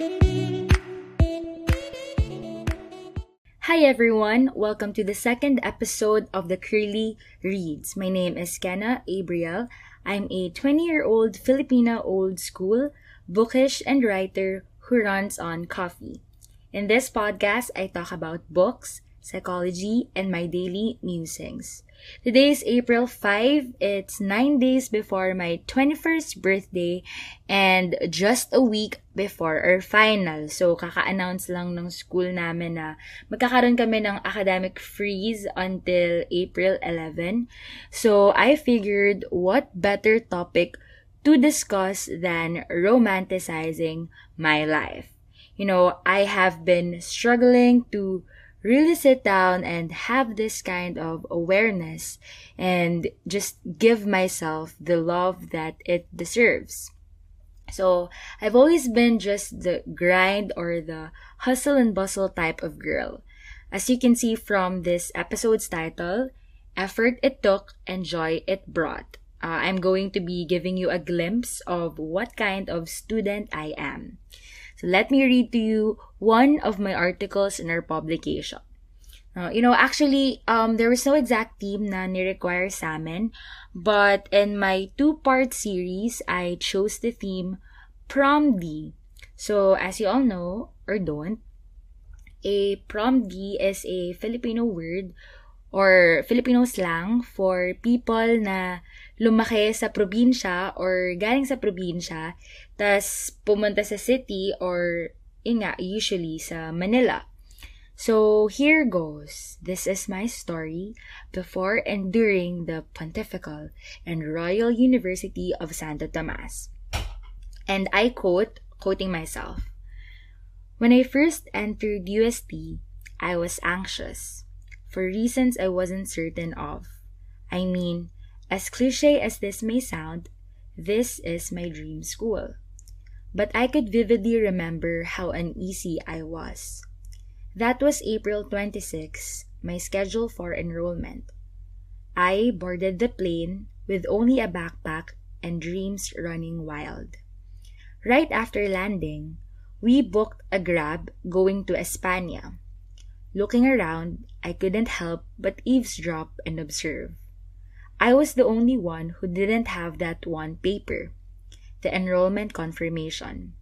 Hi everyone, welcome to the second episode of the Curly Reads. My name is Kenna Abriel. I'm a 20 year old Filipina old school, bookish, and writer who runs on coffee. In this podcast, I talk about books, psychology, and my daily musings. Today is April 5. It's 9 days before my 21st birthday and just a week before our final. So, kaka-announce lang ng school namin na magkakaroon kami ng academic freeze until April 11. So, I figured what better topic to discuss than romanticizing my life. You know, I have been struggling to really sit down and have this kind of awareness and just give myself the love that it deserves. So, I've always been just the grind or the hustle and bustle type of girl. As you can see from this episode's title, effort it took and joy it brought. Uh, I'm going to be giving you a glimpse of what kind of student I am. So let me read to you one of my articles in our publication. Uh, you know, actually, um, there was no exact theme na ni-require sa amin, but in my two-part series, I chose the theme Prom D. So, as you all know, or don't, a prom D is a Filipino word or Filipino slang for people na lumaki sa probinsya or galing sa probinsya tas pumunta sa city or yun nga, usually sa Manila. So here goes. This is my story before and during the Pontifical and Royal University of Santo Tomas. And I quote, quoting myself, When I first entered UST, I was anxious for reasons I wasn't certain of. I mean, as cliche as this may sound, this is my dream school. But I could vividly remember how uneasy I was. That was April 26, my schedule for enrollment. I boarded the plane with only a backpack and dreams running wild. Right after landing, we booked a grab going to Espana. Looking around, I couldn't help but eavesdrop and observe. I was the only one who didn't have that one paper, the enrollment confirmation.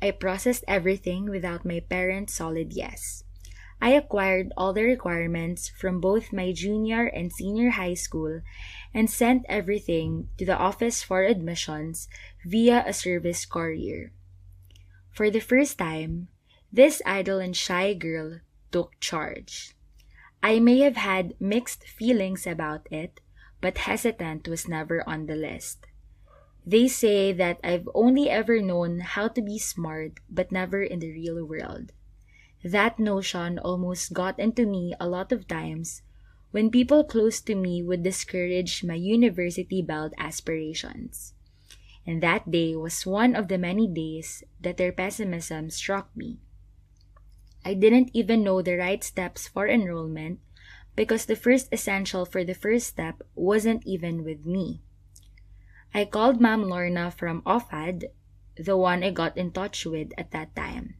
I processed everything without my parents' solid yes. I acquired all the requirements from both my junior and senior high school and sent everything to the office for admissions via a service courier. For the first time, this idle and shy girl took charge. I may have had mixed feelings about it, but hesitant was never on the list. They say that I've only ever known how to be smart, but never in the real world. That notion almost got into me a lot of times when people close to me would discourage my university bound aspirations. And that day was one of the many days that their pessimism struck me. I didn't even know the right steps for enrollment because the first essential for the first step wasn't even with me. I called Ma'am Lorna from OFAD, the one I got in touch with at that time.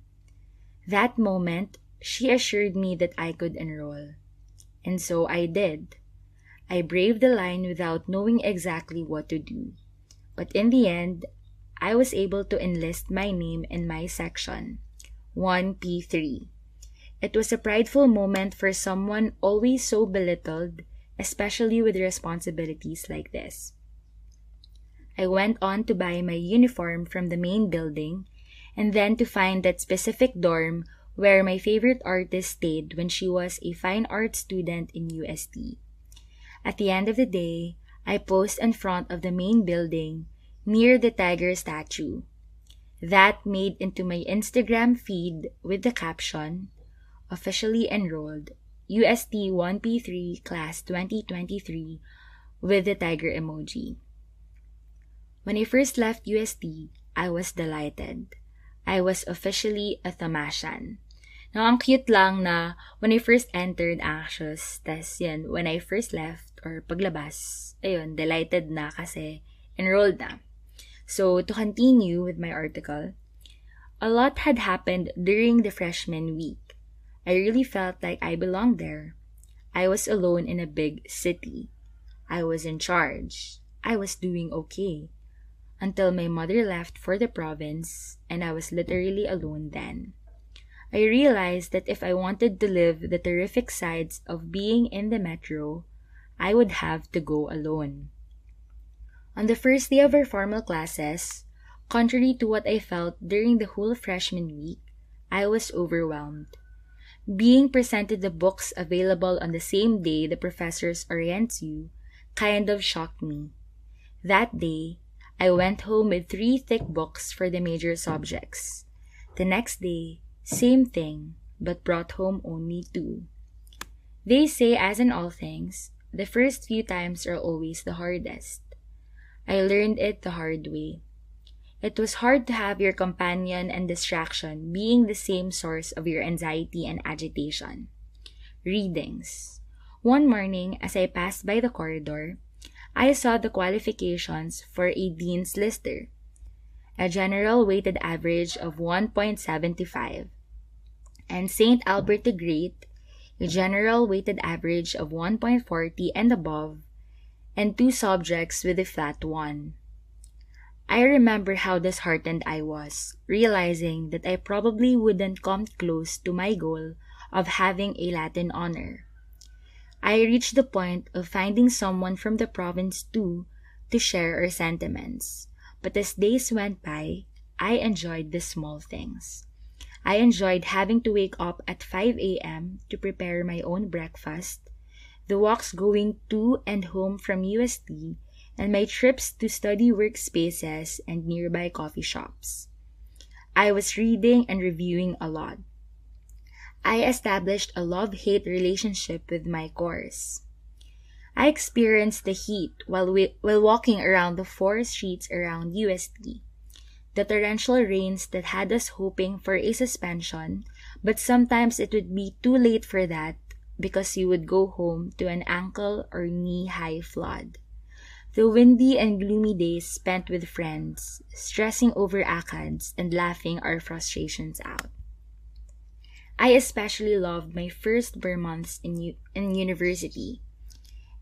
That moment, she assured me that I could enroll. And so I did. I braved the line without knowing exactly what to do. But in the end, I was able to enlist my name in my section, 1P3. It was a prideful moment for someone always so belittled, especially with responsibilities like this. I went on to buy my uniform from the main building, and then to find that specific dorm where my favorite artist stayed when she was a fine art student in UST. At the end of the day, I posed in front of the main building near the tiger statue. That made into my Instagram feed with the caption, officially enrolled, UST 1P3 class 2023 with the tiger emoji. When I first left UST, I was delighted. I was officially a Thamasian. Now, ang cute lang na when I first entered anxious, tas yan, when I first left or paglabas, ayun, delighted na kasi enrolled na. So, to continue with my article, A lot had happened during the freshman week. I really felt like I belonged there. I was alone in a big city. I was in charge. I was doing okay. Until my mother left for the province, and I was literally alone then. I realized that if I wanted to live the terrific sides of being in the metro, I would have to go alone. On the first day of our formal classes, contrary to what I felt during the whole freshman week, I was overwhelmed. Being presented the books available on the same day the professors orient you kind of shocked me. That day, I went home with three thick books for the major subjects. The next day, same thing, but brought home only two. They say, as in all things, the first few times are always the hardest. I learned it the hard way. It was hard to have your companion and distraction being the same source of your anxiety and agitation. Readings. One morning, as I passed by the corridor, I saw the qualifications for a Dean's Lister, a general weighted average of 1.75, and St. Albert the Great, a general weighted average of 1.40 and above, and two subjects with a flat 1. I remember how disheartened I was, realizing that I probably wouldn't come close to my goal of having a Latin honor. I reached the point of finding someone from the province too to share our sentiments. But as days went by, I enjoyed the small things. I enjoyed having to wake up at 5 a.m. to prepare my own breakfast, the walks going to and home from UST, and my trips to study workspaces and nearby coffee shops. I was reading and reviewing a lot. I established a love hate relationship with my course. I experienced the heat while, we, while walking around the four streets around UST, The torrential rains that had us hoping for a suspension, but sometimes it would be too late for that because you would go home to an ankle or knee high flood. The windy and gloomy days spent with friends, stressing over ACADS and laughing our frustrations out. I especially loved my first bare months in, u- in university.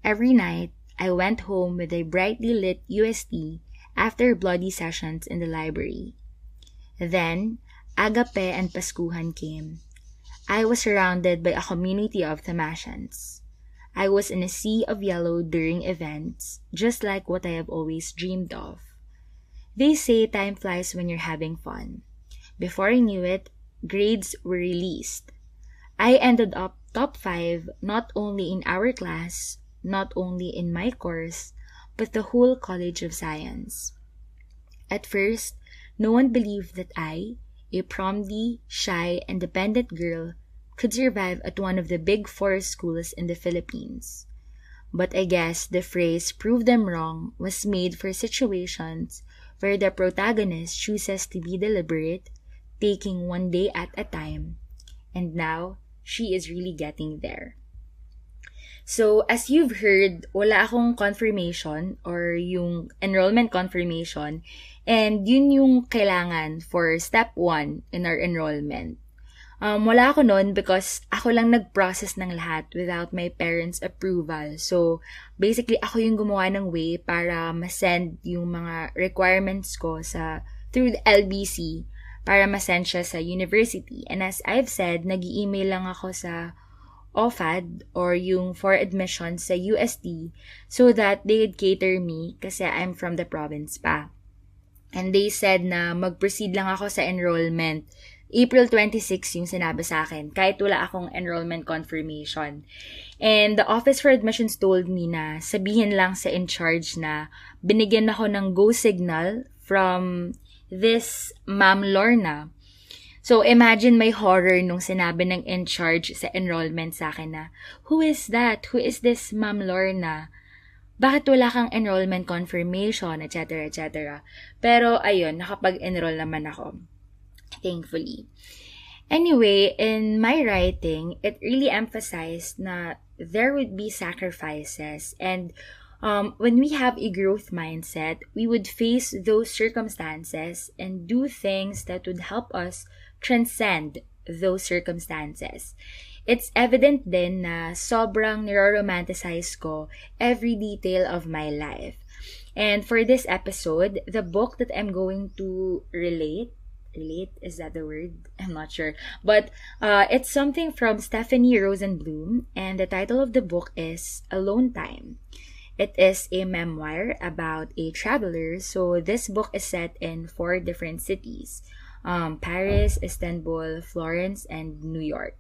Every night, I went home with a brightly lit UST after bloody sessions in the library. Then, Agape and Paskuhan came. I was surrounded by a community of Thomasians. I was in a sea of yellow during events, just like what I have always dreamed of. They say time flies when you're having fun. Before I knew it, grades were released. I ended up top 5 not only in our class, not only in my course, but the whole College of Science. At first, no one believed that I, a promdi, shy, and dependent girl, could survive at one of the big four schools in the Philippines. But I guess the phrase prove them wrong was made for situations where the protagonist chooses to be deliberate taking one day at a time. And now, she is really getting there. So, as you've heard, wala akong confirmation or yung enrollment confirmation and yun yung kailangan for step 1 in our enrollment. Um, wala ako noon because ako lang nag-process ng lahat without my parents' approval. So, basically, ako yung gumawa ng way para ma-send yung mga requirements ko sa through the LBC para masend siya sa university. And as I've said, nag email lang ako sa OFAD or yung for admission sa UST so that they would cater me kasi I'm from the province pa. And they said na mag-proceed lang ako sa enrollment. April 26 yung sinabi sa akin, kahit wala akong enrollment confirmation. And the Office for Admissions told me na sabihin lang sa in charge na binigyan ako ng go signal from this Ma'am Lorna. So, imagine my horror nung sinabi ng in charge sa enrollment sa akin na, Who is that? Who is this Ma'am Lorna? Bakit wala kang enrollment confirmation, etc., etc. Pero, ayun, nakapag-enroll naman ako. Thankfully. Anyway, in my writing, it really emphasized that there would be sacrifices and Um, when we have a growth mindset, we would face those circumstances and do things that would help us transcend those circumstances. It's evident din na sobrang niro-romanticize ko every detail of my life. And for this episode, the book that I'm going to relate relate? Is that the word? I'm not sure. But uh, it's something from stephanie rosenbloom and the title of the book is alone time. It is a memoir about a traveler so this book is set in four different cities um, paris istanbul florence and new york.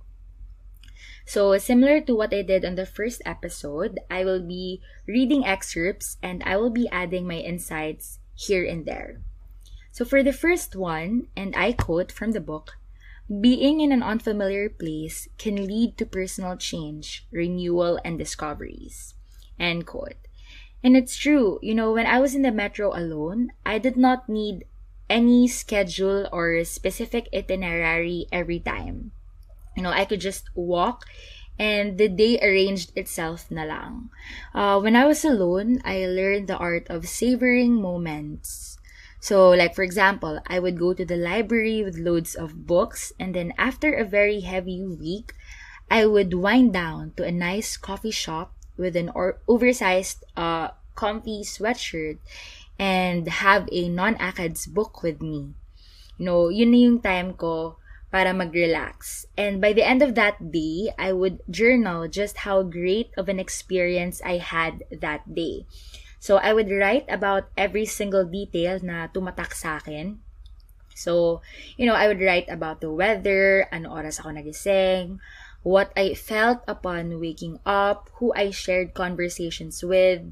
So, similar to what I did on the first episode, I will be reading excerpts and I will be adding my insights here and there. So, for the first one, and I quote from the book, being in an unfamiliar place can lead to personal change, renewal, and discoveries. End quote. And it's true, you know, when I was in the metro alone, I did not need any schedule or specific itinerary every time. You know, I could just walk and the day arranged itself na lang. Uh, when I was alone, I learned the art of savoring moments. So, like for example, I would go to the library with loads of books, and then after a very heavy week, I would wind down to a nice coffee shop with an or- oversized, uh, comfy sweatshirt and have a non-ACADS book with me. You know, yun na yung time ko para mag-relax. And by the end of that day, I would journal just how great of an experience I had that day. So, I would write about every single detail na tumatak sa akin. So, you know, I would write about the weather, ano oras ako nagising, what I felt upon waking up, who I shared conversations with,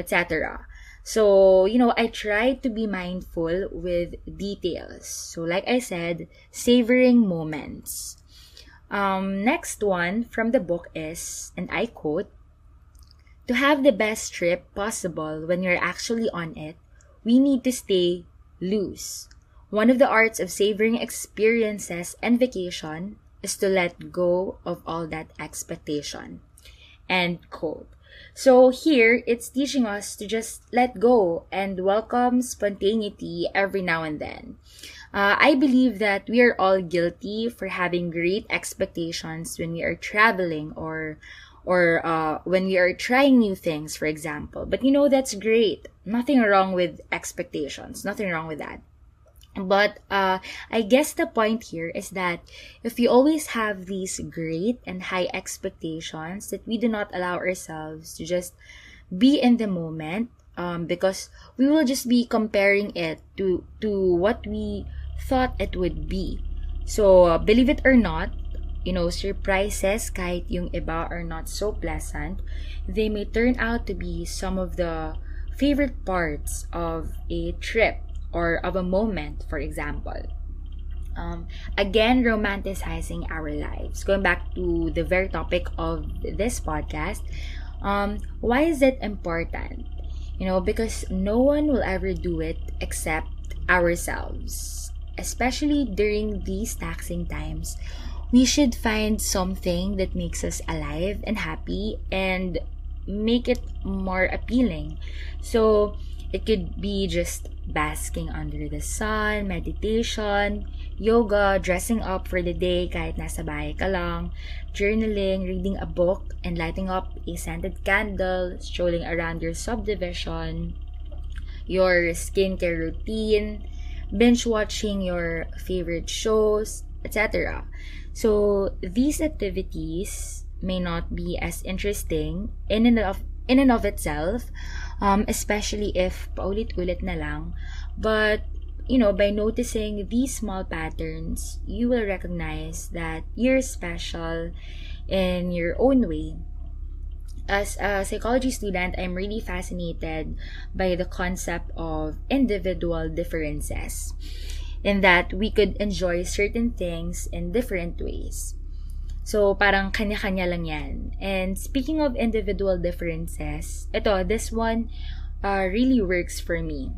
etc. So, you know, I try to be mindful with details. So, like I said, savoring moments. Um, next one from the book is, and I quote, to have the best trip possible when you're actually on it, we need to stay loose. One of the arts of savoring experiences and vacation is to let go of all that expectation. End quote. So here, it's teaching us to just let go and welcome spontaneity every now and then. Uh, I believe that we are all guilty for having great expectations when we are traveling or or uh, when we are trying new things, for example. But you know, that's great. Nothing wrong with expectations. Nothing wrong with that. But uh, I guess the point here is that if we always have these great and high expectations, that we do not allow ourselves to just be in the moment, um, because we will just be comparing it to to what we thought it would be. So believe it or not, you know, surprises kahit yung iba are not so pleasant, they may turn out to be some of the favorite parts of a trip or of a moment, for example. Um, again, romanticizing our lives. Going back to the very topic of this podcast, um, why is it important? You know, because no one will ever do it except ourselves. Especially during these taxing times, we should find something that makes us alive and happy and make it more appealing. So, it could be just basking under the sun, meditation, yoga, dressing up for the day kahit nasa bahay ka lang, journaling, reading a book, and lighting up a scented candle, strolling around your subdivision, your skincare routine, binge watching your favorite shows, etc. So these activities may not be as interesting in and of in and of itself, um, especially if paulit-ulit na lang. But, you know, by noticing these small patterns, you will recognize that you're special in your own way. As a psychology student, I'm really fascinated by the concept of individual differences, in that we could enjoy certain things in different ways. So, parang kanya-kanya lang yan. And speaking of individual differences, ito, this one uh, really works for me.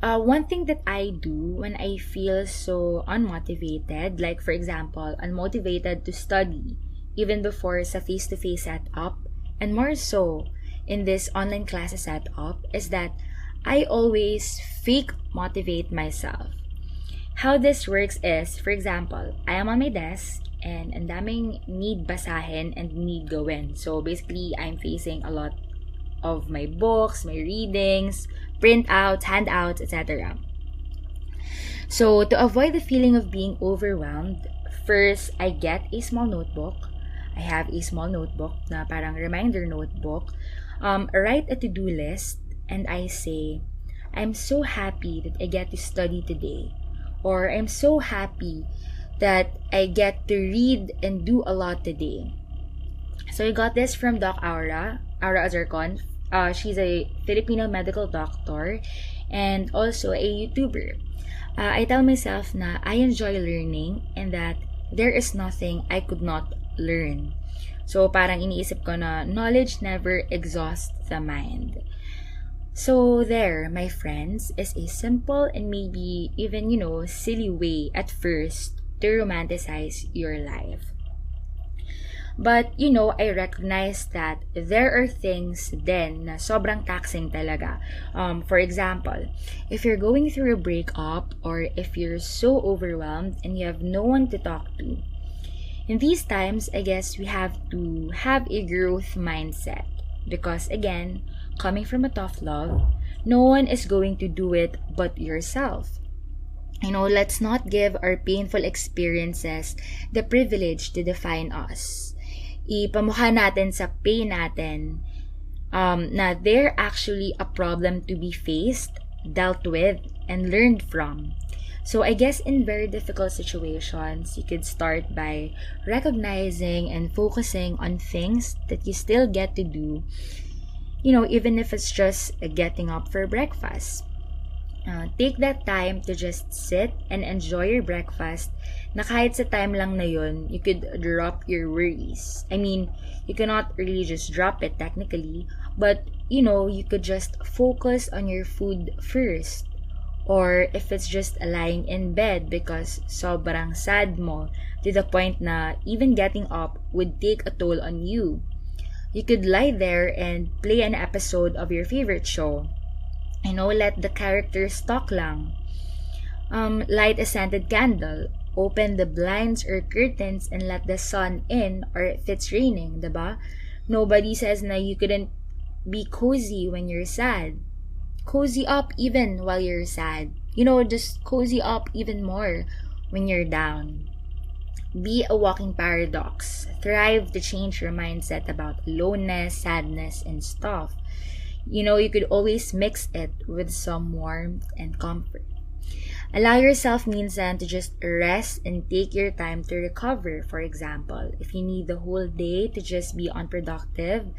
Uh, one thing that I do when I feel so unmotivated, like for example, unmotivated to study, even before sa face-to-face setup, and more so, in this online classes setup is that I always fake motivate myself. How this works is, for example, I am on my desk and ang daming need basahin and need gawin. So basically, I'm facing a lot of my books, my readings, printouts, handouts, etc. So to avoid the feeling of being overwhelmed, first I get a small notebook. I have a small notebook na parang reminder notebook. Um, write a to-do list and I say, I'm so happy that I get to study today. Or I'm so happy that I get to read and do a lot today. So I got this from Doc Aura, Aura Azarcon. Uh, she's a Filipino medical doctor and also a YouTuber. Uh, I tell myself na I enjoy learning and that there is nothing I could not learn. So parang iniisip ko na knowledge never exhausts the mind. So there, my friends, is a simple and maybe even, you know, silly way at first to romanticize your life. But, you know, I recognize that there are things then na sobrang taxing talaga. Um, for example, if you're going through a breakup or if you're so overwhelmed and you have no one to talk to, in these times, I guess we have to have a growth mindset. Because again, coming from a tough love, no one is going to do it but yourself. You know, let's not give our painful experiences the privilege to define us. Ipamukha natin sa pain natin um, na they're actually a problem to be faced, dealt with, and learned from. So I guess in very difficult situations, you could start by recognizing and focusing on things that you still get to do, you know, even if it's just getting up for breakfast. Uh, take that time to just sit and enjoy your breakfast na kahit sa time lang na yun, you could drop your worries. I mean, you cannot really just drop it technically, but you know, you could just focus on your food first. Or if it's just lying in bed because sobrang sad mo to the point na even getting up would take a toll on you. You could lie there and play an episode of your favorite show You know, let the characters talk lang. Um, light a scented candle. Open the blinds or curtains and let the sun in or if it's raining, diba? Nobody says na you couldn't be cozy when you're sad. Cozy up even while you're sad. You know, just cozy up even more when you're down. Be a walking paradox. Thrive to change your mindset about aloneness, sadness, and stuff you know, you could always mix it with some warmth and comfort. Allow yourself minsan to just rest and take your time to recover. For example, if you need the whole day to just be unproductive,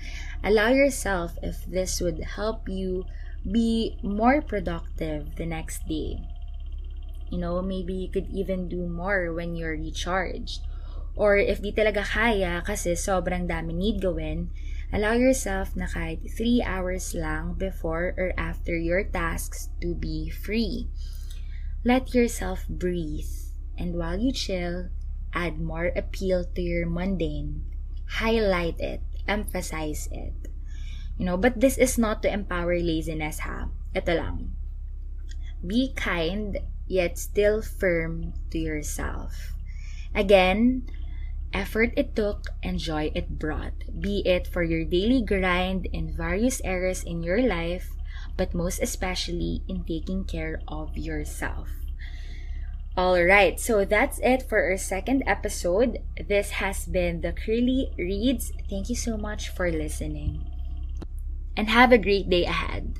allow yourself if this would help you be more productive the next day. You know, maybe you could even do more when you're recharged. Or if di talaga kaya kasi sobrang dami need gawin, Allow yourself na kahit 3 hours lang before or after your tasks to be free. Let yourself breathe. And while you chill, add more appeal to your mundane. Highlight it. Emphasize it. You know, but this is not to empower laziness ha. Ito lang. Be kind, yet still firm to yourself. Again, effort it took and joy it brought, be it for your daily grind in various areas in your life, but most especially in taking care of yourself. Alright, so that's it for our second episode. This has been the Curly Reads. Thank you so much for listening. And have a great day ahead.